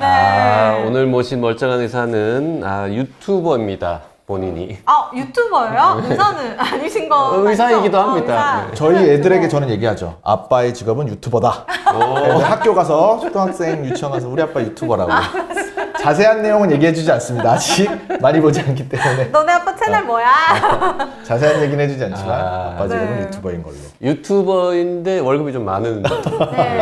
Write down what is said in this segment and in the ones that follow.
네. 아, 오늘 모신 멀쩡한 의사는 아, 유튜버입니다. 본인이. 아 유튜버예요? 의사는 아니신 거 어, 의사이기도 맞죠? 합니다. 어, 의사. 저희. 애들에게 저는 얘기하죠. 아빠의 직업은 유튜버다. 학교 가서 초등학생 유치원 가서 우리 아빠 유튜버라고. 자세한 내용은 얘기해주지 않습니다. 아직 많이 보지 않기 때문에 너네 아빠 채널 뭐야? 자세한 얘기는 해주지 않지만 아, 아, 빠 직업은 네. 유튜버인 걸로. 유튜버인데 월급이 좀 많은. 네,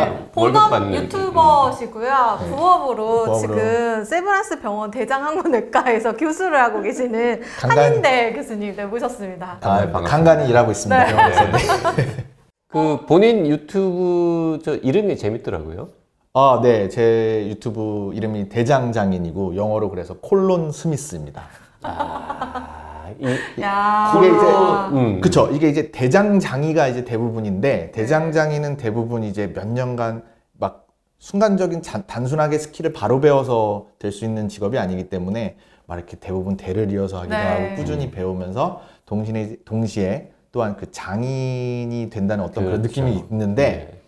월급 본업 받는. 유튜버시고요. 부업으로, 부업으로. 지금 세브란스 병원 대장항문외과에서 교수를 하고 계시는 간간- 한인대 교수님 네, 모셨습니다. 아, 반갑습니다. 간간히 일하고 있습니다. 네. 병원에서. 네. 그 본인 유튜브 저 이름이 재밌더라고요. 아, 네. 제 유튜브 이름이 대장장인이고 영어로 그래서 콜론 스미스입니다. 아, 이, 야, 이게 이제 음. 그쵸. 이게 이제 대장장이가 이제 대부분인데 대장장이는 대부분 이제 몇 년간 막 순간적인 잔- 단순하게 skill을 바로 배워서 될 수 있는 직업이 아니기 때문에 막 이렇게 대부분 대를 이어서 하기도 네. 하고 꾸준히 배우면서 동시에 동시에 또한 그 장인이 된다는 어떤 그런 그렇죠. 느낌이 있는데 네.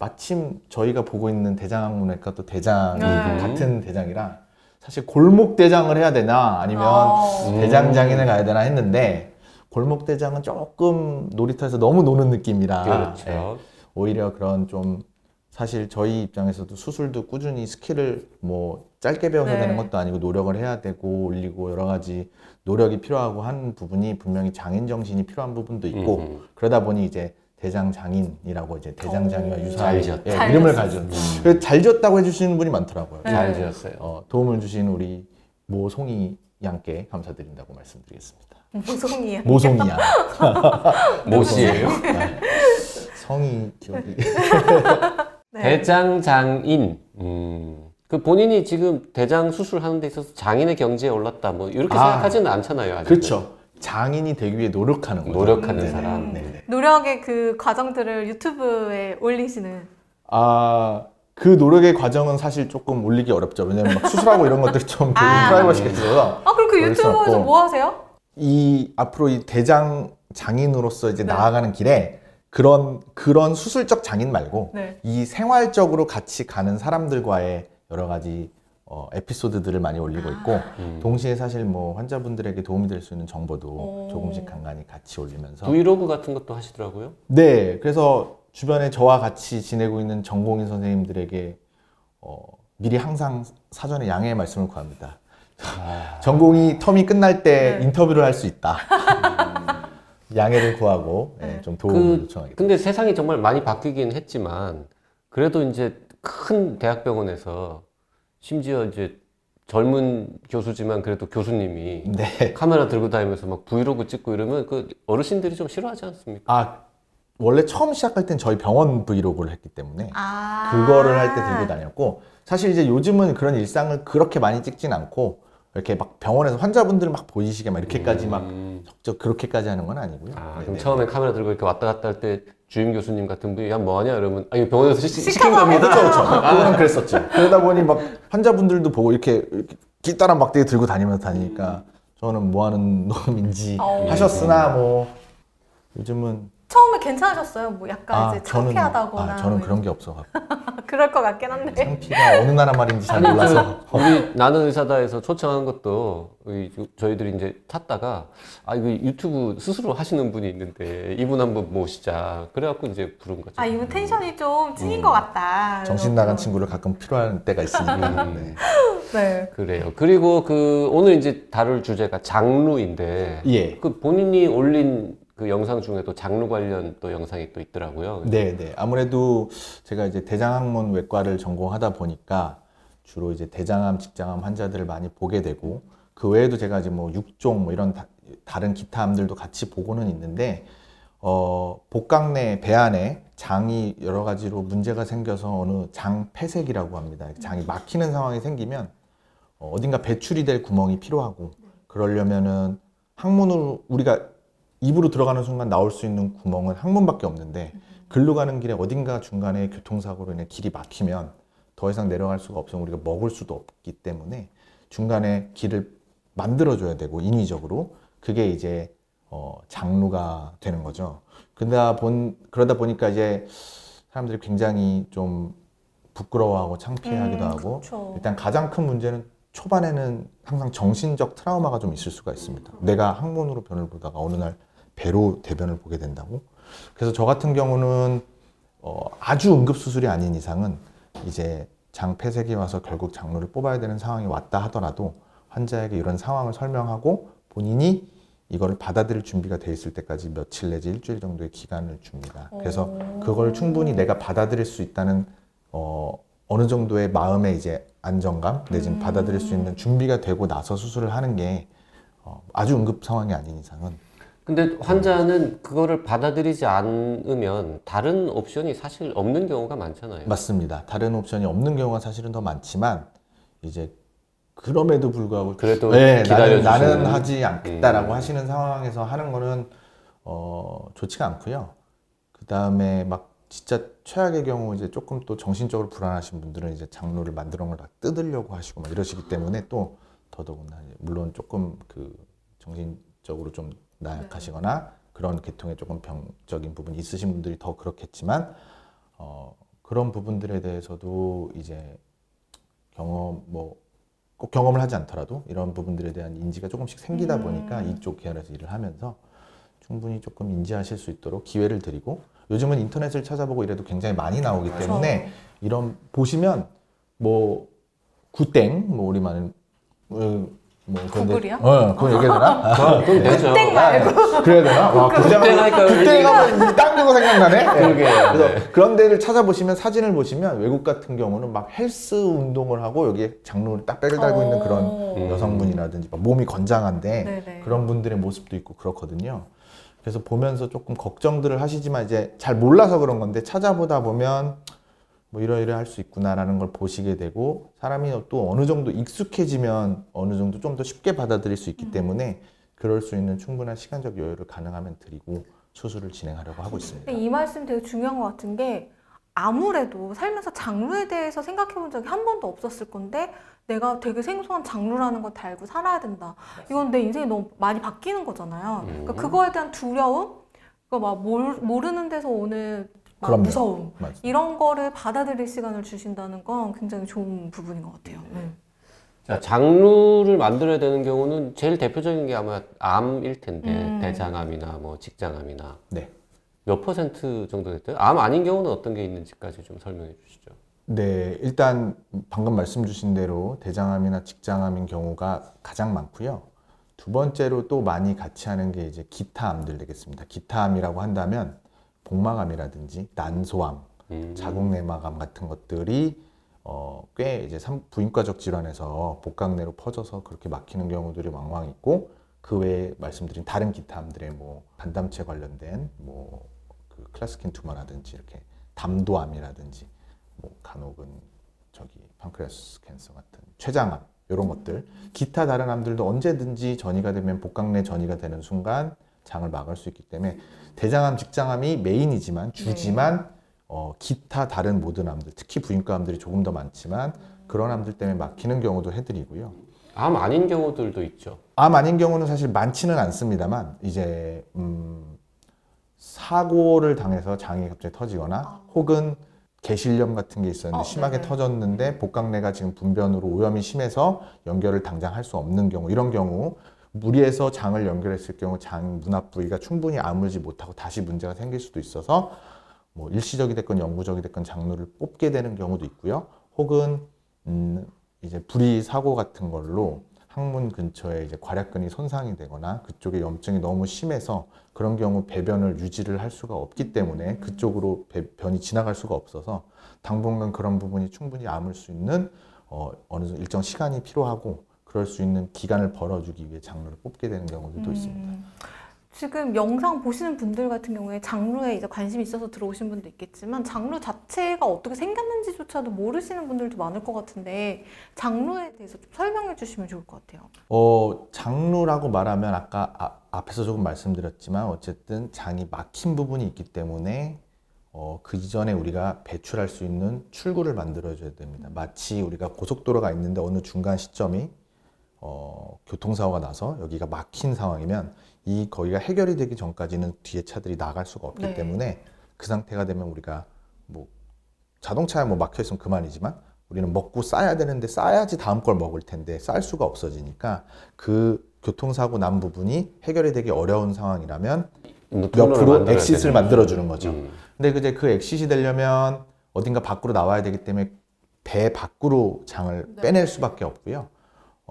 마침 저희가 보고 있는 대장항문외과 또 대장이 네. 같은 대장이라 사실 골목 대장을 해야 되나 아니면 어. 대장 장인을 가야 되나 했는데 골목 대장은 조금 놀이터에서 너무 노는 느낌이라 그렇죠. 예, 오히려 그런 좀 사실 저희 입장에서도 수술도 꾸준히 skill을 뭐 짧게 배워서 네. 되는 것도 아니고 노력을 해야 되고 올리고 여러 가지 노력이 필요하고 한 부분이 분명히 장인 정신이 필요한 부분도 있고 음. 그러다 보니 이제 대장 장인이라고 이제 대장장이와 오. 유사한 잘 지었다. 예, 잘 이름을 지었어요. 가져. 그래서 잘 지었다고 해주시는 분이 많더라고요. 네. 잘 지었어요. 어, 도움을 주신 우리 모송이 양께 감사드린다고 말씀드리겠습니다. 무송이야. 모송이 양. 모씨예요. 성이 기억이. 네. 대장장인. 음. 그 본인이 지금 대장 수술하는 데 있어서 장인의 경지에 올랐다. 뭐 이렇게 아. 생각하지는 않잖아요. 아직은. 그렇죠. 장인이 되기 위해 노력하는 거죠. 노력하는 네. 사람. 네, 네. 노력의 그 과정들을 유튜브에 올리시는. 아, 그 노력의 과정은 사실 조금 올리기 어렵죠. 왜냐면 막 수술하고 이런 것들이 좀 아. 프라이버시가 있어서 아, 그럼 그 유튜브에서. 뭐 하세요? 이 앞으로 이 대장 장인으로서 이제 네. 나아가는 길에 그런 그런 수술적 장인 말고 네. 이 생활적으로 같이 가는 사람들과의 여러 가지 어, 에피소드들을 많이 올리고 있고 음. 동시에 사실 뭐 환자분들에게 도움이 될 수 있는 정보도 오. 조금씩 간간히 같이 올리면서 브이로그 같은 것도 하시더라고요. 네 그래서 주변에 저와 같이 지내고 있는 전공의 선생님들에게 어, 미리 항상 사전에 양해의 말씀을 구합니다. 전공이 텀이 끝날 때 네. 인터뷰를 할 수 있다. 양해를 구하고 예, 네. 좀 도움을 그, 요청하겠습니다. 근데 세상이 정말 많이 바뀌긴 했지만 그래도 이제 큰 대학병원에서 심지어 이제 젊은 교수지만 그래도 교수님이 네. 카메라 들고 다니면서 막 브이로그 찍고 이러면 그 어르신들이 좀 싫어하지 않습니까? 아 원래 처음 시작할 땐 저희 병원 브이로그를 했기 때문에 아. 그거를 할 때 들고 다녔고 사실 이제 요즘은 그런 일상을 그렇게 많이 찍진 않고 이렇게 막 병원에서 환자분들 막 보이시게 막 이렇게까지 막 음. 적적 그렇게까지 하는 건 아니고요. 아, 네, 그럼 네. 처음에 카메라 들고 이렇게 왔다 갔다 할 때 주임 교수님 같은 분이 야 뭐하냐 이러면 아 이거 병원에서 시, 시킨 시켜서 겁니다. 그렇죠, 그렇죠. 그거는 그랬었죠. 그러다 보니 막 환자분들도 보고 이렇게, 이렇게 길다란 막대기 들고 다니면서 다니니까 저는 뭐 하는 놈인지 어. 하셨으나 뭐 요즘은 처음에 괜찮으셨어요? 뭐 약간 이제 저는 창피하다거나. 아, 저는 뭐 그런 게 없어갖고 그럴 것 같긴 한데. 창피가 어느 나라 말인지 잘 아니, 몰라서 그 우리 나는 의사다에서 초청한 것도 저- 저희들이 이제 탔다가 아 이거 유튜브 스스로 하시는 분이 있는데 이분 한번 모시자 그래갖고 이제 부른 거죠. 아, 이분 텐션이 좀 찐인 것 같다. 정신 나간 친구를 가끔 필요한 때가 있으니까 네. 네. 그래요. 그리고 그 오늘 이제 다룰 주제가 장루인데 예. 그 본인이 올린 그 영상 중에도 장루 관련 또 영상이 또 있더라고요. 네, 네. 아무래도 제가 이제 대장학문 외과를 전공하다 보니까 주로 이제 대장암, 직장암 환자들을 많이 보게 되고 그 외에도 제가 이제 뭐 육종 뭐 이런 다, 른 기타 암들도 같이 보고는 있는데 어, 복강 내, 배 안에 장이 여러 가지로 문제가 생겨서 어느 장 폐색이라고 합니다. 장이 막히는 상황이 생기면 어, 어딘가 배출이 될 구멍이 필요하고 그러려면은 항문으로 우리가 입으로 들어가는 순간 나올 수 있는 구멍은 항문밖에 없는데 글로 가는 길에 어딘가 중간에 교통사고로 인해 길이 막히면 더 이상 내려갈 수가 없으면 우리가 먹을 수도 없기 때문에 중간에 길을 만들어줘야 되고 인위적으로 그게 이제 어, 장루가 되는 거죠. 그러다 본 그러다 보니까 이제 사람들이 굉장히 좀 부끄러워하고 창피하기도 음, 하고 그렇죠. 일단 가장 큰 문제는 초반에는 항상 정신적 트라우마가 좀 있을 수가 있습니다. 내가 항문으로 변을 보다가 어느 날 배로 대변을 보게 된다고. 그래서 저 같은 경우는 어, 아주 응급 수술이 아닌 이상은 이제 장 폐색이 와서 결국 장루를 뽑아야 되는 상황이 왔다 하더라도 환자에게 이런 상황을 설명하고 본인이 이거를 받아들일 준비가 돼 있을 때까지 며칠 내지 일주일 정도의 기간을 줍니다. 그래서 오. 그걸 충분히 내가 받아들일 수 있다는 어, 어느 정도의 마음의 이제 안정감 내지는 음. 받아들일 수 있는 준비가 되고 나서 수술을 하는 게 어, 아주 응급 상황이 아닌 이상은 근데 환자는 그거를 받아들이지 않으면 다른 옵션이 사실 없는 경우가 많잖아요. 맞습니다. 다른 옵션이 없는 경우가 사실은 더 많지만 이제 그럼에도 불구하고 그래도 네, 나는, 나는 하지 않겠다라고 음. 하시는 상황에서 하는 거는 어, 좋지가 않고요. 그 다음에 막 진짜 최악의 경우 이제 조금 또 정신적으로 불안하신 분들은 이제 장로를 만들어 놓은 걸다 뜯으려고 하시고 막 이러시기 때문에 또 더더군다나 물론 조금 그 정신적으로 좀 나약하시거나 그런 계통에 조금 병적인 부분이 있으신 분들이 더 그렇겠지만 어, 그런 부분들에 대해서도 이제 경험 뭐 꼭 경험을 하지 않더라도 이런 부분들에 대한 인지가 조금씩 생기다 음. 보니까 이쪽 계열에서 일을 하면서 충분히 조금 인지하실 수 있도록 기회를 드리고 요즘은 인터넷을 찾아보고 이래도 굉장히 많이 나오기 때문에 이런 보시면 뭐 구땡 뭐 우리 말은 어, 뭐 구글이요? 어, 그거 얘기해야 되나? 그럼 되죠. 땡 말고. 그래야 되나? 와, 구땡 하니까 구땡 하면 딴거 생각나네. 그러게. 그래서 그런 데를 찾아보시면 사진을 보시면 외국 같은 경우는 막 헬스 운동을 하고 여기에 장로를 딱 백을 달고 있는 그런. 여성분이라든지 막 몸이 건장한데 네네. 그런 분들의 모습도 있고 그렇거든요. 그래서 보면서 조금 걱정들을 하시지만 이제 잘 몰라서 그런 건데 찾아보다 보면 뭐 이러이러 할 수 있구나라는 걸 보시게 되고 사람이 또 어느 정도 익숙해지면 어느 정도 좀 더 쉽게 받아들일 수 있기 때문에 그럴 수 있는 충분한 시간적 여유를 가능하면 드리고 수술을 진행하려고 하고 있습니다. 이 말씀 되게 중요한 것 같은 게 아무래도 살면서 장르에 대해서 생각해 본 적이 한 번도 없었을 건데 내가 되게 생소한 장르라는 걸 다 알고 살아야 된다. 이건 내 인생이 너무 많이 바뀌는 거잖아요. 그러니까 음. 그거에 대한 두려움, 그거 막 모르, 모르는 데서 오는 막 그럼요. 무서움 맞아요. 이런 거를 받아들일 시간을 주신다는 건 굉장히 좋은 부분인 것 같아요. 음. 자, 장루를 만들어야 되는 경우는 제일 대표적인 게 아마 암일 텐데 음. 대장암이나 뭐 직장암이나 네. 몇 퍼센트 정도 됐대요? 암 아닌 경우는 어떤 게 있는지까지 좀 설명해 주시죠. 네, 일단 방금 말씀 주신 대로 대장암이나 직장암인 경우가 가장 많고요. 두 번째로 또 많이 같이 하는 게 이제 기타 암들 되겠습니다. 기타암이라고 한다면 복막암이라든지 난소암, 음. 자궁내막암 같은 것들이 어, 꽤 이제 산- 부인과적 질환에서 복강 내로 퍼져서 그렇게 막히는 경우들이 왕왕 있고 그 외에 말씀드린 다른 기타 암들의 뭐 간담체 관련된 뭐 그 클라스킨 투머라든지 이렇게 담도암이라든지 뭐 간혹은 저기 pancreas cancer 같은 췌장암 이런 것들 기타 다른 암들도 언제든지 전이가 되면 복강 내 전이가 되는 순간 장을 막을 수 있기 때문에 대장암, 직장암이 main이지만 주지만 어, 기타 다른 모든 암들 특히 부인과 암들이 조금 더 많지만 그런 암들 때문에 막히는 경우도 해드리고요. 암 아닌 경우들도 있죠. 암 아닌 경우는 사실 많지는 않습니다만 이제 음, 사고를 당해서 장이 갑자기 터지거나 혹은 개실염 같은 게 있었는데 어, 심하게 네네. 터졌는데 복강내가 지금 분변으로 오염이 심해서 연결을 당장 할 수 없는 경우 이런 경우 무리해서 장을 연결했을 경우 장 문합 부위가 충분히 아물지 못하고 다시 문제가 생길 수도 있어서 뭐 일시적이 됐건 영구적이 됐건 장루를 뽑게 되는 경우도 있고요. 혹은 음 이제 불의 사고 같은 걸로 항문 근처에 이제 괄약근이 손상이 되거나 그쪽에 염증이 너무 심해서 그런 경우 배변을 유지를 할 수가 없기 때문에 그쪽으로 배변이 지나갈 수가 없어서 당분간 그런 부분이 충분히 아물 수 있는 어, 어느 일정 시간이 필요하고 그럴 수 있는 기간을 벌어주기 위해 장르를 뽑게 되는 경우들도 있습니다. 음, 지금 영상 보시는 분들 같은 경우에 장르에 이제 관심이 있어서 들어오신 분도 있겠지만 장르 자체가 어떻게 생겼는지조차도 모르시는 분들도 많을 것 같은데 장르에 대해서 좀 설명해 주시면 좋을 것 같아요. 어, 장루라고 말하면 아까 아- 앞에서 조금 말씀드렸지만 어쨌든 장이 막힌 부분이 있기 때문에 어, 그 이전에 우리가 배출할 수 있는 출구를 만들어줘야 됩니다. 마치 우리가 고속도로가 있는데 어느 중간 시점이 어, 교통사고가 나서 여기가 막힌 상황이면 이 거기가 해결이 되기 전까지는 뒤에 차들이 나갈 수가 없기 네. 때문에 그 상태가 되면 우리가 뭐 자동차에 뭐 막혀 있으면 그만이지만 우리는 먹고 싸야 되는데 싸야지 다음 걸 먹을 텐데 쌀 수가 없어지니까 그 교통사고 난 부분이 해결이 되기 어려운 상황이라면 옆으로 되는 만들어 주는 거죠. 음. 근데 이제 그 엑싯이 되려면 어딘가 밖으로 나와야 되기 때문에 배 밖으로 장을 네. 빼낼 수밖에 없고요.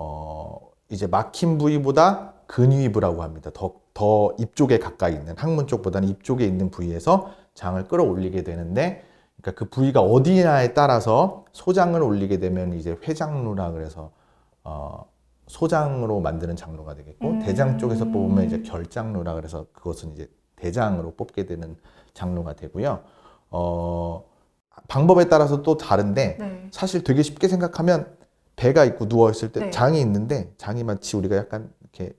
어, 이제 막힌 부위보다 근위부라고 합니다. 더, 더 입 쪽에 가까이 있는 항문 쪽보다는 입 쪽에 있는 부위에서 장을 끌어올리게 되는데 그러니까 그 부위가 어디냐에 따라서 소장을 올리게 되면 이제 회장루라 그래서 어, 소장으로 만드는 장루가 되겠고 음. 대장 쪽에서 뽑으면 이제 결장루라 그래서 그것은 이제 대장으로 뽑게 되는 장루가 되고요. 어, 방법에 따라서 또 다른데 네. 사실 되게 쉽게 생각하면 배가 있고 누워 있을 때 네. 장이 있는데 장이 마치 우리가 약간 이렇게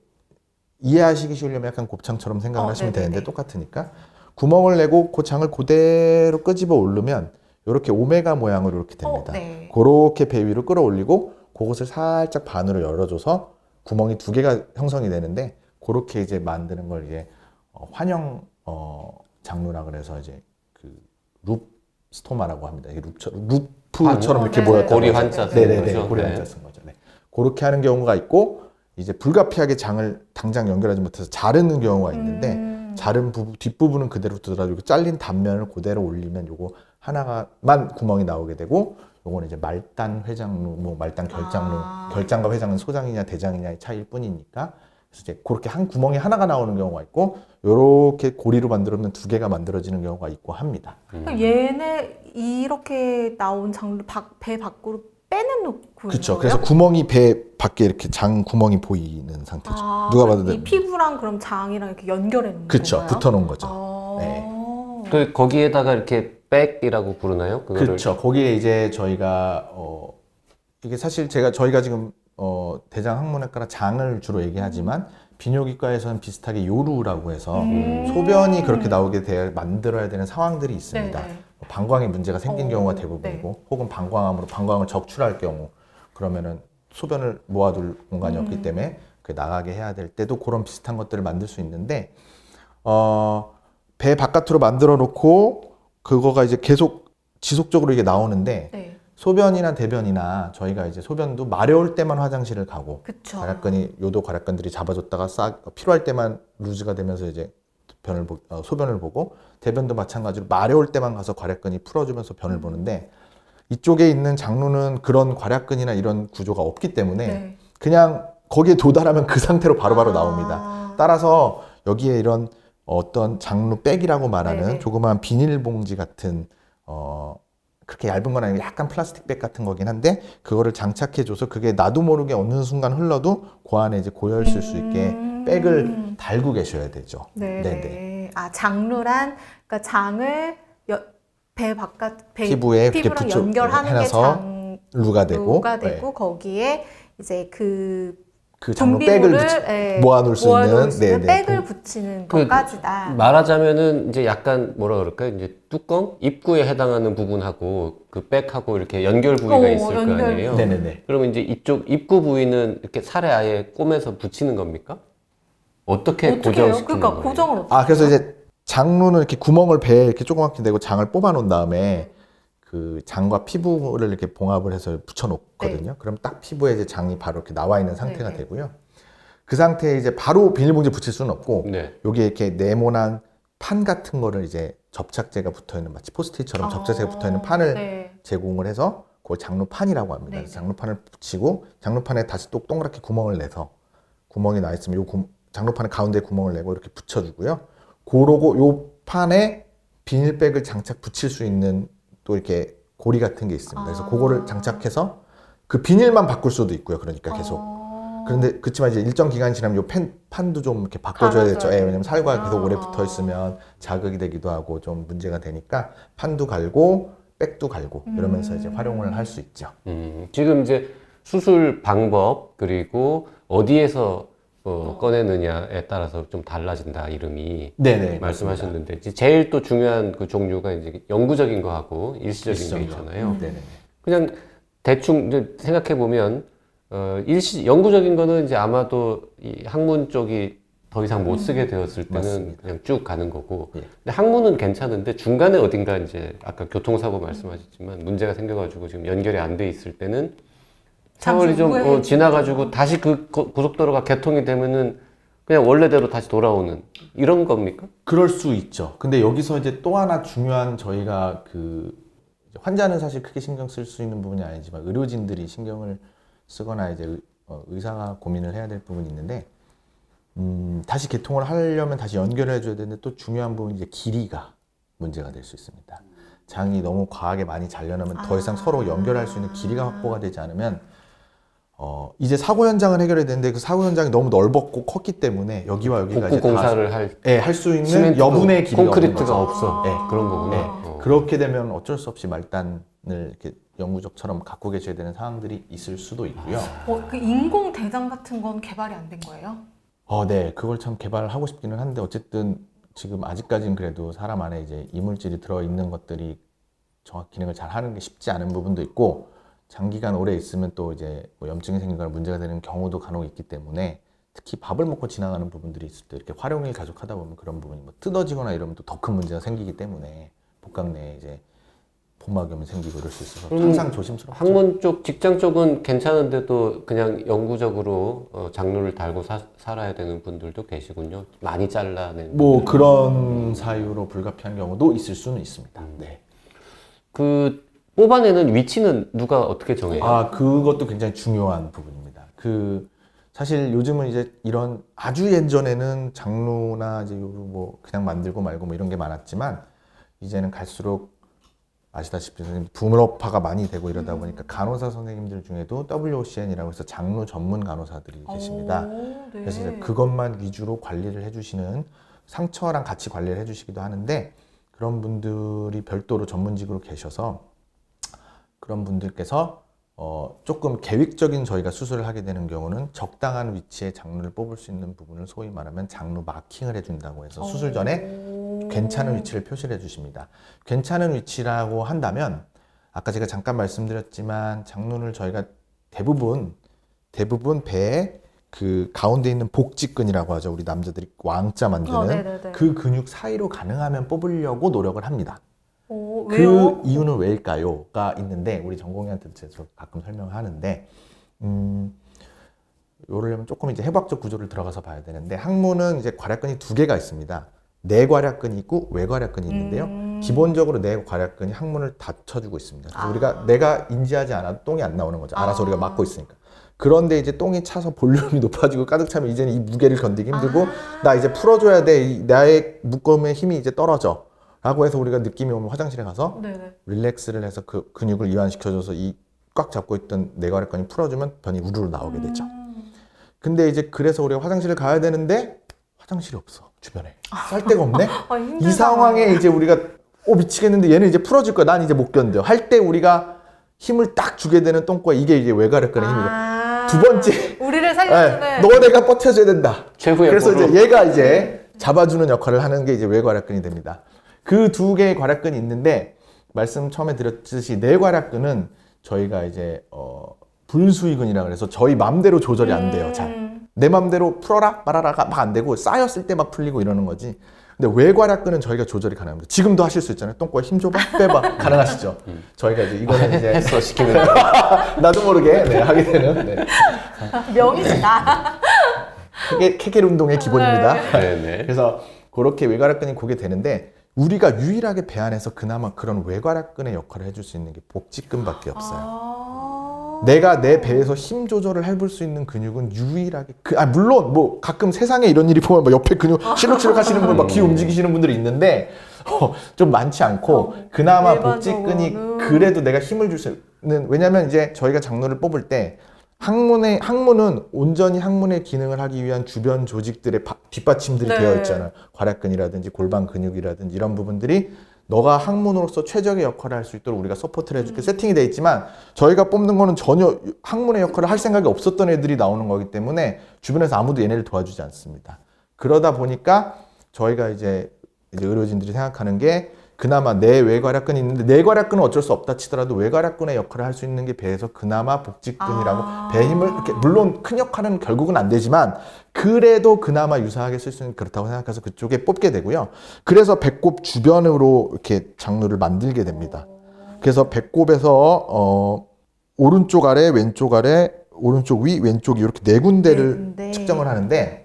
이해하시기 쉬우려면 약간 곱창처럼 생각을 어, 하시면 네네네. 되는데 똑같으니까 구멍을 내고 그 장을 그대로 끄집어 오르면 이렇게 오메가 모양으로 이렇게 됩니다. 어, 네. 그렇게 배 위로 끌어올리고 그것을 살짝 반으로 열어줘서 구멍이 두 개가 형성이 되는데 그렇게 이제 만드는 걸 이제 어, 환영 어, 장르라 그래서 이제 그 룹 스토마라고 합니다. 이게 룹처, 루프처럼 아, 이렇게 네, 모였다. 고리 쓰는 네네네. 거죠. 고리 네. 한자 쓴 거죠. 네. 그렇게 하는 경우가 있고 이제 불가피하게 장을 당장 연결하지 못해서 자르는 경우가 있는데 음. 자른 부분 뒷부분은 그대로 두더라도 잘린 단면을 그대로 올리면 요거 하나가만 구멍이 나오게 되고 요거는 이제 말단 회장루 뭐 말단 결장루 아. 결장과 회장은 소장이냐 대장이냐의 차이일 뿐이니까 그래서 이제 그렇게 한 구멍이 하나가 나오는 경우가 있고 요렇게 고리로 만들어면 두 개가 만들어지는 경우가 있고 합니다. 음. 그럼 얘네 이렇게 나온 장르 밖- 배 밖으로 빼내놓고 그렇죠. 그래서 구멍이 배 밖에 이렇게 장 구멍이 보이는 상태죠. 아, 누가 봐도 이 돼. 피부랑 그럼 장이랑 이렇게 연결해 놓는 그렇죠. 건가요? 붙어놓은 거죠. 아. 네. 그 거기에다가 이렇게 백이라고 부르나요? 그거를 그렇죠. 거기에 이제 저희가 어 이게 사실 제가 저희가 지금 어 대장 항문외과라 장을 주로 얘기하지만 비뇨기과에서는 비슷하게 요루라고 해서 음. 소변이 그렇게 나오게 돼 만들어야 되는 상황들이 있습니다. 네네. 뭐 방광에 문제가 생긴 어, 경우가 대부분이고 혹은 방광암으로 방광을 적출할 경우 그러면은 소변을 모아둘 공간이 음. 없기 때문에 그 나가게 해야 될 때도 그런 비슷한 것들을 만들 수 있는데 어, 배 바깥으로 만들어 놓고 그거가 이제 계속 지속적으로 이게 나오는데 네. 소변이나 대변이나 저희가 이제 소변도 마려울 때만 화장실을 가고 그쵸. 괄약근이 요도 괄약근들이 잡아줬다가 싹 필요할 때만 루즈가 되면서 이제 변을 보, 어, 소변을 보고 대변도 마찬가지로 마려울 때만 가서 괄약근이 풀어주면서 변을 음. 보는데 이쪽에 있는 장루는 그런 괄약근이나 이런 구조가 없기 때문에 네. 그냥 거기에 도달하면 그 상태로 바로 바로 아. 나옵니다. 따라서 여기에 이런 어떤 장루 백이라고 말하는 네네. 조그마한 비닐봉지 같은 어 그렇게 얇은 건 아니고 약간 플라스틱 백 같은 거긴 한데 그거를 장착해줘서 그게 나도 모르게 어느 순간 흘러도 그 안에 이제 고여 있을 수 있게 음. 백을 달고 계셔야 되죠. 네. 네네. 네. 아 장루란 그러니까 장을 여- 배 바깥 배, 피부에 이렇게 피부랑 붙여- 연결하는 게 해놔서 장 루가 되고 루가 네. 되고 거기에 이제 그 그 장루 백을 붙이, 예, 모아놓을 수 모아놓을 있는 수 있는 네네. 백을 붙이는 그 것까지다. 말하자면은 이제 약간 뭐라 그럴까요? 이제 뚜껑 입구에 해당하는 부분하고 그 백하고 이렇게 연결 부위가 어, 있을 거 연결. 아니에요. 네네네. 그러면 이제 이쪽 입구 부위는 이렇게 살에 아예 꼬매서 붙이는 겁니까? 어떻게? 고정시키는 그러니까 거예요? 고정을 어떻게 아 그래서? 이제 장루는 이렇게 구멍을 배에 이렇게 조그맣게 내고 장을 뽑아 놓은 다음에 그 장과 피부를 이렇게 봉합을 해서 붙여 놓거든요. 그럼 딱 피부에 이제 장이 바로 이렇게 나와 있는 상태가 네, 네. 되고요. 그 상태에 이제 바로 비닐봉지 붙일 수는 없고 네. 여기에 이렇게 네모난 판 같은 거를 이제 접착제가 붙어 있는 마치 포스트잇처럼 접착제가 붙어 있는 판을 네. 제공을 해서 그걸 장루판이라고 합니다. 네. 그래서 장루판을 붙이고 장루판에 다시 또 동그랗게 구멍을 내서 구멍이 나 있으면 요 구- 장루판의 가운데 구멍을 내고 이렇게 붙여주고요. 그러고 요 판에 비닐백을 장착 붙일 수 있는 또 이렇게 고리 같은 게 있습니다. 그래서 아. 그거를 장착해서 그 비닐만 바꿀 수도 있고요. 그러니까 계속 어. 그런데 그렇지만 이제 일정 기간이 지나면 요 펜, 판도 좀 이렇게 바꿔줘야 되죠. 예, 왜냐면 살과 계속 오래 아. 붙어 있으면 자극이 되기도 하고 좀 문제가 되니까 판도 갈고 백도 갈고 이러면서 이제 음. 활용을 할 수 있죠. 음, 지금 이제 수술 방법 그리고 어디에서 어, 꺼내느냐에 따라서 좀 달라진다 이름이 네네 말씀하셨는데 이제 제일 또 중요한 그 종류가 이제 영구적인 거하고 일시적인 게 일시적인 있잖아요. 네네. 그냥 대충 생각해 보면 어, 일시 영구적인 거는 이제 아마도 이 학문 쪽이 더 이상 못 쓰게 되었을 때는 맞습니다. 그냥 쭉 가는 거고 예. 근데 학문은 괜찮은데 중간에 어딘가 이제 아까 교통사고 말씀하셨지만 문제가 생겨가지고 지금 연결이 안 돼 있을 때는 세월이 좀 어, 지나가지고 다시 그 고- 고속도로가 개통이 되면은 그냥 원래대로 다시 돌아오는 이런 겁니까? 그럴 수 있죠. 근데 여기서 이제 또 하나 중요한 저희가 그 환자는 사실 크게 신경 쓸 수 있는 부분이 아니지만 의료진들이 신경을 쓰거나 이제 의, 어, 의사가 고민을 해야 될 부분이 있는데 음, 다시 개통을 하려면 다시 연결을 해줘야 되는데 또 중요한 부분이 이제 길이가 문제가 될 수 있습니다. 장이 너무 과하게 많이 잘려나면 더 이상 아. 서로 연결할 수 있는 길이가 확보가 되지 않으면 어, 이제 사고 현장을 해결해야 되는데 그 사고 현장이 너무 넓었고 컸기 때문에 여기와 여기가 복구 이제 다 공사를 할 예, 할 수 있는 여분의 길이가 콘크리트가. 없어. 네. 그런 거구나. 네. 어. 그렇게 되면 어쩔 수 없이 말단을 이렇게 영구적처럼 갖고 계셔야 되는 상황들이 있을 수도 있고요. 어, 그 인공 대장 같은 건 개발이 안 된 거예요? 어, 네. 그걸 참 개발하고 싶기는 한데 어쨌든 지금 아직까지는 그래도 사람 안에 이제 이물질이 들어 있는 것들이 정확 기능을 잘 하는 게 쉽지 않은 부분도 있고 장기간 오래 있으면 또 이제 뭐 염증이 생기거나 문제가 되는 경우도 간혹 있기 때문에 특히 밥을 먹고 지나가는 부분들이 있을 때 이렇게 활용을 계속 하다 보면 그런 부분이 뭐 뜯어지거나 이러면 또 더 큰 문제가 생기기 때문에 복강 내에 이제 복막염이 생기고 이럴 수 있어서 그럼 항상 조심스럽죠. 학문 쪽 직장 쪽은 괜찮은데도 그냥 영구적으로 어, 장루를 달고 사, 살아야 되는 분들도 계시군요. 많이 잘라낸. 뭐 그런 사유로 불가피한 경우도 있을 수는 있습니다. 네. 그 뽑아내는 위치는 누가 어떻게 정해요? 아, 그것도 굉장히 중요한 부분입니다. 그 사실 요즘은 이제 이런 아주 예전에는 장로나 이제 요뭐 그냥 만들고 말고 뭐 이런 게 많았지만 이제는 갈수록 아시다시피 선생님 부문업화가 많이 되고 이러다 보니까 간호사 선생님들 중에도 WOCN이라고 해서 장로 전문 간호사들이 계십니다. 오, 네. 그래서 그것만 위주로 관리를 해주시는 상처랑 같이 관리를 해주시기도 하는데 그런 분들이 별도로 전문직으로 계셔서 그런 분들께서 어, 조금 계획적인 저희가 수술을 하게 되는 경우는 적당한 위치에 장루를 뽑을 수 있는 부분을 소위 말하면 장루 마킹을 해준다고 해서 수술 전에 오. 괜찮은 위치를 표시를 해주십니다. 괜찮은 위치라고 한다면 아까 제가 잠깐 말씀드렸지만 장눈을 저희가 대부분 대부분 배에 그 가운데 있는 복직근이라고 하죠. 우리 남자들이 왕자 만드는 어, 네네네. 그 근육 사이로 가능하면 뽑으려고 노력을 합니다. 오, 그 왜요? 이유는 왜일까요?가 있는데 우리 전공의한테도 제가 가끔 설명을 하는데 음, 요러려면 조금 이제 해부학적 구조를 들어가서 봐야 되는데 항문은 이제 괄약근이 두 개가 있습니다. 내괄약근이 있고 외괄약근이 있는데요. 음. 기본적으로 내괄약근이 항문을 닫혀주고 있습니다. 아. 우리가 내가 인지하지 않아도 똥이 안 나오는 거죠. 알아서 아. 우리가 막고 있으니까. 그런데 이제 똥이 차서 볼륨이 높아지고 가득 차면 이제는 이 무게를 견디기 힘들고 아. 나 이제 풀어줘야 돼. 이 나의 묶음의 힘이 이제 떨어져. 라고 해서 우리가 느낌이 오면 화장실에 가서 네네. 릴렉스를 해서 그 근육을 이완시켜줘서 이 꽉 잡고 있던 내괄약근이 풀어주면 변이 우르르 나오게 되죠. 음. 근데 이제 그래서 우리가 화장실을 가야 되는데 화장실이 없어 주변에 쌀 데가 없네. 아. 이 상황에 이제 우리가 오 미치겠는데 얘는 이제 풀어줄 거야. 난 이제 못 견뎌. 할 때 우리가 힘을 딱 주게 되는 똥꼬 이게 이제 외괄약근의 힘이고 아. 두 번째 우리를 살려주는 예, 너 내가 버텨줘야 된다. 최후의 그래서 보루. 이제 얘가 이제 잡아주는 역할을 하는 게 이제 외괄약근이 됩니다. 그 두 개의 괄약근이 있는데 말씀 처음에 드렸듯이 내괄약근은 저희가 이제 어 불수의근이라 그래서 저희 맘대로 조절이 안 돼요. 잘. 음. 내 맘대로 풀어라 말아라가 막 안 되고 쌓였을 때 막 풀리고 이러는 거지. 근데 외괄약근은 저희가 조절이 가능합니다. 지금도 하실 수 있잖아요. 똥꼬에 힘 줘봐, 빼봐 가능하시죠. 저희가 이제 이거는 이제 했어 시키는 거. 나도 모르게 네, 하게 되는 네. 명이시다. 케겔, 케겔 운동의 기본입니다. 네네. 그래서 그렇게 외괄약근이 고게 되는데 우리가 유일하게 배 안에서 그나마 그런 외괄약근의 역할을 해줄 수 있는 게 복직근밖에 없어요. 아. 내가 내 배에서 힘 조절을 해볼 수 있는 근육은 유일하게 그, 아 물론 뭐 가끔 세상에 이런 일이 보면 막 옆에 근육 실룩실룩 하시는 분, 막귀 움직이시는 분들이 있는데 어, 좀 많지 않고 어, 그나마 일반적으로는. 복직근이 그래도 내가 힘을 줄 수 있는 왜냐면 이제 저희가 장루를 뽑을 때 항문의 항문은 온전히 항문의 기능을 하기 위한 주변 조직들의 바- 뒷받침들이 네. 되어 있잖아요. 괄약근이라든지 골반 근육이라든지 이런 부분들이 너가 항문으로서 최적의 역할을 할 수 있도록 우리가 support를 해줄게 세팅이 돼 있지만 저희가 뽑는 거는 전혀 항문의 역할을 할 생각이 없었던 애들이 나오는 거기 때문에 주변에서 아무도 얘네를 도와주지 않습니다. 그러다 보니까 저희가 이제 이제 의료진들이 생각하는 게 그나마 내 외괄약근이 있는데 내괄약근은 어쩔 수 없다 치더라도 외괄약근의 역할을 할 수 있는 게 배에서 그나마 복직근이라고 아. 배 힘을 이렇게 물론 큰 역할은 결국은 안 되지만 그래도 그나마 유사하게 쓸수 있는 그렇다고 생각해서 그쪽에 뽑게 되고요. 그래서 배꼽 주변으로 이렇게 장루를 만들게 됩니다. 그래서 배꼽에서 어 오른쪽 아래 왼쪽 아래 오른쪽 위 왼쪽 위 이렇게 네 군데를 네 군데. 측정을 하는데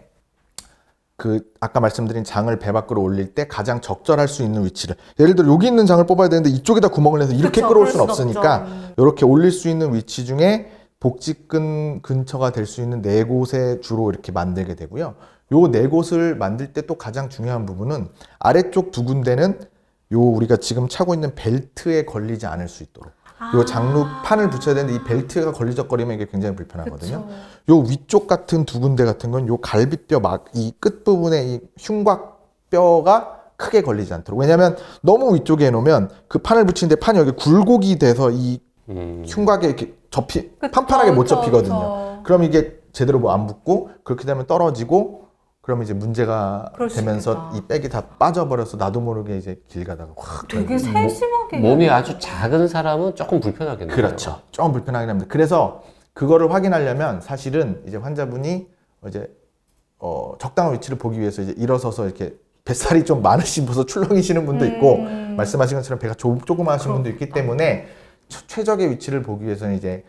그 아까 말씀드린 장을 배 밖으로 올릴 때 가장 적절할 수 있는 위치를 예를 들어 여기 있는 장을 뽑아야 되는데 이쪽에다 구멍을 내서 이렇게 그쵸, 끌어올 수는 순 없으니까 없죠. 음. 이렇게 올릴 수 있는 위치 중에 복직근 근처가 될 수 있는 네 곳에 주로 이렇게 만들게 되고요. 요 네 곳을 만들 때 또 가장 중요한 부분은 아래쪽 두 군데는 요 우리가 지금 차고 있는 벨트에 걸리지 않을 수 있도록 요 장루 판을 붙여야 되는데 이 벨트가 걸리적거리면 이게 굉장히 불편하거든요. 그쵸. 요 위쪽 같은 두 군데 같은 건 요 갈비뼈 막 이 끝부분에 이 흉곽뼈가 크게 걸리지 않도록. 왜냐면 너무 위쪽에 해놓으면 그 판을 붙이는데 판이 여기 굴곡이 돼서 이 음. 흉곽에 이렇게 접히 그쵸, 판판하게 못 그쵸, 접히거든요. 그쵸. 그럼 이게 제대로 뭐 안 붙고 그렇게 되면 떨어지고 그러면 이제 문제가 되면서. 이 백이 다 빠져버려서 나도 모르게 이제 길 가다가 확 되게. 세심하게 몸이 아주 작은 사람은 조금 불편하겠네요. 그렇죠. 조금 불편하긴 합니다. 그래서 그거를 확인하려면 사실은 이제 환자분이 이제 어, 적당한 위치를 보기 위해서 이제 일어서서 이렇게 뱃살이 좀 많으신 분서 출렁이시는 분도 있고 음. 말씀하신 것처럼 배가 조, 조그마하신 분도 있기 때문에 처- 최적의 위치를 보기 위해서는 이제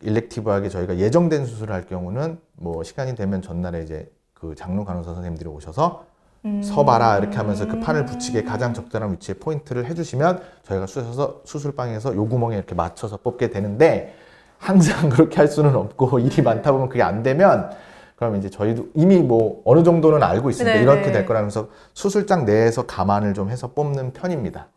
일렉티브하게 저희가 예정된 수술을 할 경우는 뭐 시간이 되면 전날에 이제 그 장로 간호사 선생님들이 오셔서 음. 서봐라 이렇게 하면서 그 판을 붙이게 가장 적절한 위치에 포인트를 해주시면 저희가 수술서 수술방에서 요 구멍에 이렇게 맞춰서 뽑게 되는데 항상 그렇게 할 수는 없고 일이 많다 보면 그게 안 되면 그럼 이제 저희도 이미 뭐 어느 정도는 알고 있으니까 네네. 이렇게 될 거라면서 수술장 내에서 감안을 좀 해서 뽑는 편입니다.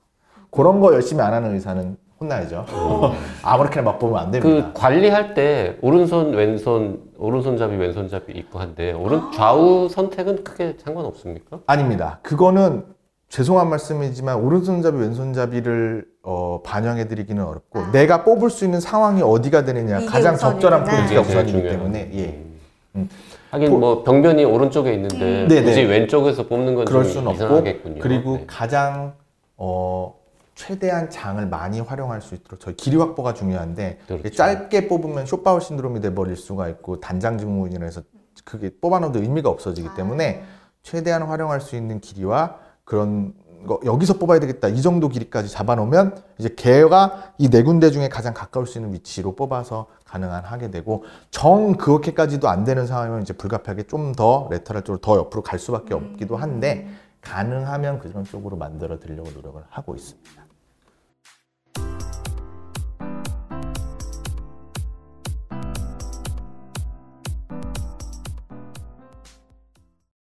그런 거 열심히 안 하는 의사는 혼나야죠. 아무렇게나 막 뽑으면 안 됩니다. 그 관리할 때 오른손 왼손 오른손잡이 왼손잡이 있고 한데 오른 좌우 선택은 크게 상관없습니까? 아닙니다. 그거는 죄송한 말씀이지만 오른손잡이 왼손잡이를 어, 반영해 드리기는 어렵고 아. 내가 뽑을 수 있는 상황이 어디가 되느냐 이게 가장 적절한 우선이구나. 포인트가 제일 우선이기. 때문에 예. 음. 음. 하긴 보- 뭐 병변이 오른쪽에 있는데 네네. 굳이 왼쪽에서 뽑는 건 그럴 좀 수는 없고 이상하겠군요. 그리고 네. 가장 어, 최대한 장을 많이 활용할 수 있도록 저희 길이 확보가 중요한데 그렇죠. 짧게 뽑으면 쇼파울 신드롬이 돼 버릴 수가 있고 단장 증후군이라 해서 그게 뽑아놓어도 의미가 없어지기 때문에 최대한 활용할 수 있는 길이와 그런 거 여기서 뽑아야 되겠다 이 정도 길이까지 잡아놓으면 이제 개가 이 네 군데 중에 가장 가까울 수 있는 위치로 뽑아서 가능한 하게 되고 정 그렇게까지도 안 되는 상황이면 이제 불가피하게 좀 더 레터럴 쪽으로 더 옆으로 갈 수밖에 없기도 한데 가능하면 그런 쪽으로 만들어 드리려고 노력을 하고 있습니다.